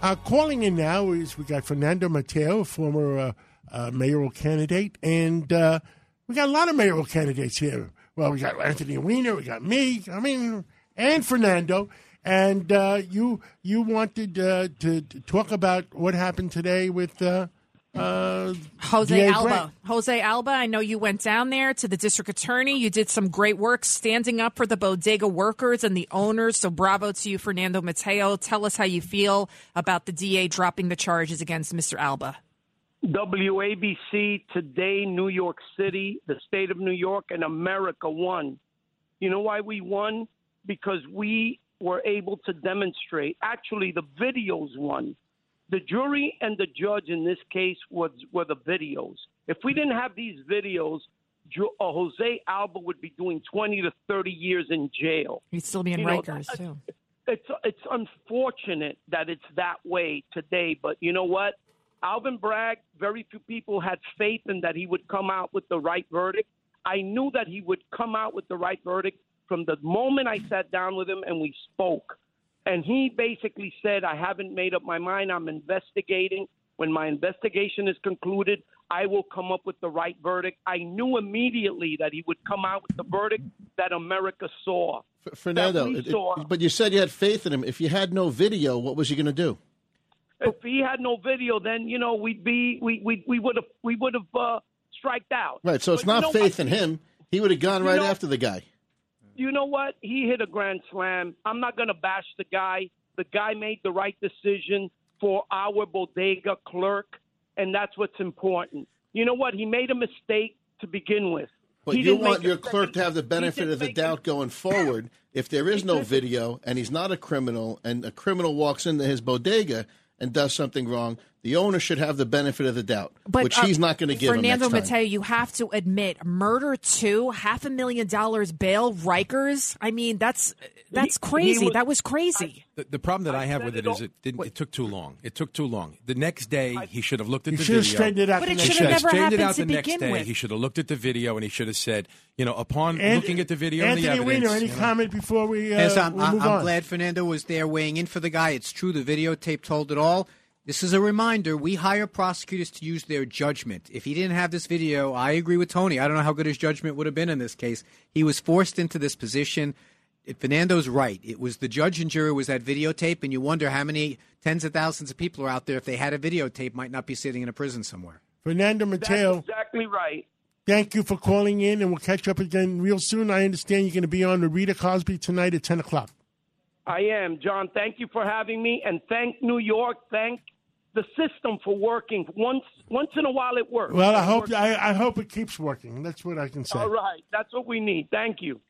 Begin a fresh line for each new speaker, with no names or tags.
Uh, calling in now is we got Fernando Mateo, former uh, uh, mayoral candidate, and uh, we got a lot of mayoral candidates here. Well, we got Anthony Weiner, we got me, I mean, and Fernando. And uh, you you wanted uh, to, to talk about what happened today with uh,
Jose
DA
Alba.
Brett.
Jose Alba, I know you went down there to the district attorney. You did some great work standing up for the bodega workers and the owners. So bravo to you, Fernando Mateo. Tell us how you feel about the DA dropping the charges against Mr. Alba.
WABC today, New York City, the state of New York, and America won. You know why we won? Because we were able to demonstrate. Actually, the videos won. The jury and the judge in this case was were the videos. If we didn't have these videos, Jo- uh, Jose Alba would be doing 20 to 30 years in jail.
He'd still be in
You know,
Rikers,
that-
too.
it's it's unfortunate that it's that way today, but you know what? Alvin Bragg, very few people had faith in that he would come out with the right verdict. I knew that he would come out with the right verdict from the moment I sat down with him and we spoke. And he basically said, I haven't made up my mind. I'm investigating. When my investigation is concluded, I will come up with the right verdict. I knew immediately that he would come out with the verdict that America saw.
F- Fernando, it- it-
saw.
but you said you had faith in him. If you had no video, what was he going to do?
If he had no video, then you know we'd be we we we would have we would have uh, striked out.
Right, so it's
But you
not
know
faith in him. He would have gone right
know-
after the guy.
You know what? He hit a grand slam. I'm not going to bash the guy. The guy made the right decision for our bodega clerk, and that's what's important. You know what? He made a mistake to begin with.
But
He
you want your clerk to have the benefit of the doubt going forward. If there is no video and he's not a criminal, and a criminal walks into his bodega and does something wrong, the owner should have the benefit of the doubt,
But
which
uh,
he's not going to give
Fernando
him next time.
Mateo, you have to admit, murder two, half a million dollars bail, Rikers. I mean, that's that's
He- he
crazy.
was-
that was crazy.
The, the problem that I, have with
it
it is it didn't. It took too long. It took too long. The next day, he should have looked at
You
the
should have
video.
straightened it out.
But
the
it should
should
have never
straightened it
happened
out
to
the next
begin
day.
with.
He should have looked at the video and he should have said, you know, upon
And-
looking at the video and
Anthony
the evidence.
Weiner, any
you know,
comment before we, uh,
Yes, I'm,
we
I'm
move
I'm
on?
glad Fernando was there weighing in for the guy. It's true, the videotape told it all. This is a reminder. We hire prosecutors to use their judgment. If he didn't have this video, I agree with Tony. I don't know how good his judgment would have been in this case. He was forced into this position. It- Fernando's right. It was the judge and jury was that videotape, and you wonder how many tens of thousands of people are out there if they had a videotape might not be sitting in a prison somewhere.
Fernando Mateo.
That's
Mateo,
exactly right.
thank you for calling in, and we'll catch up again real soon. I understand you're going to be on with Rita Cosby tonight at 10 o'clock.
I am, John. Thank you for having me, and thank New York. Thank the system for working. Once once in a while, it works.
Well, I hope. I, I hope it keeps working. That's what I can say.
All right, that's what we need. Thank you.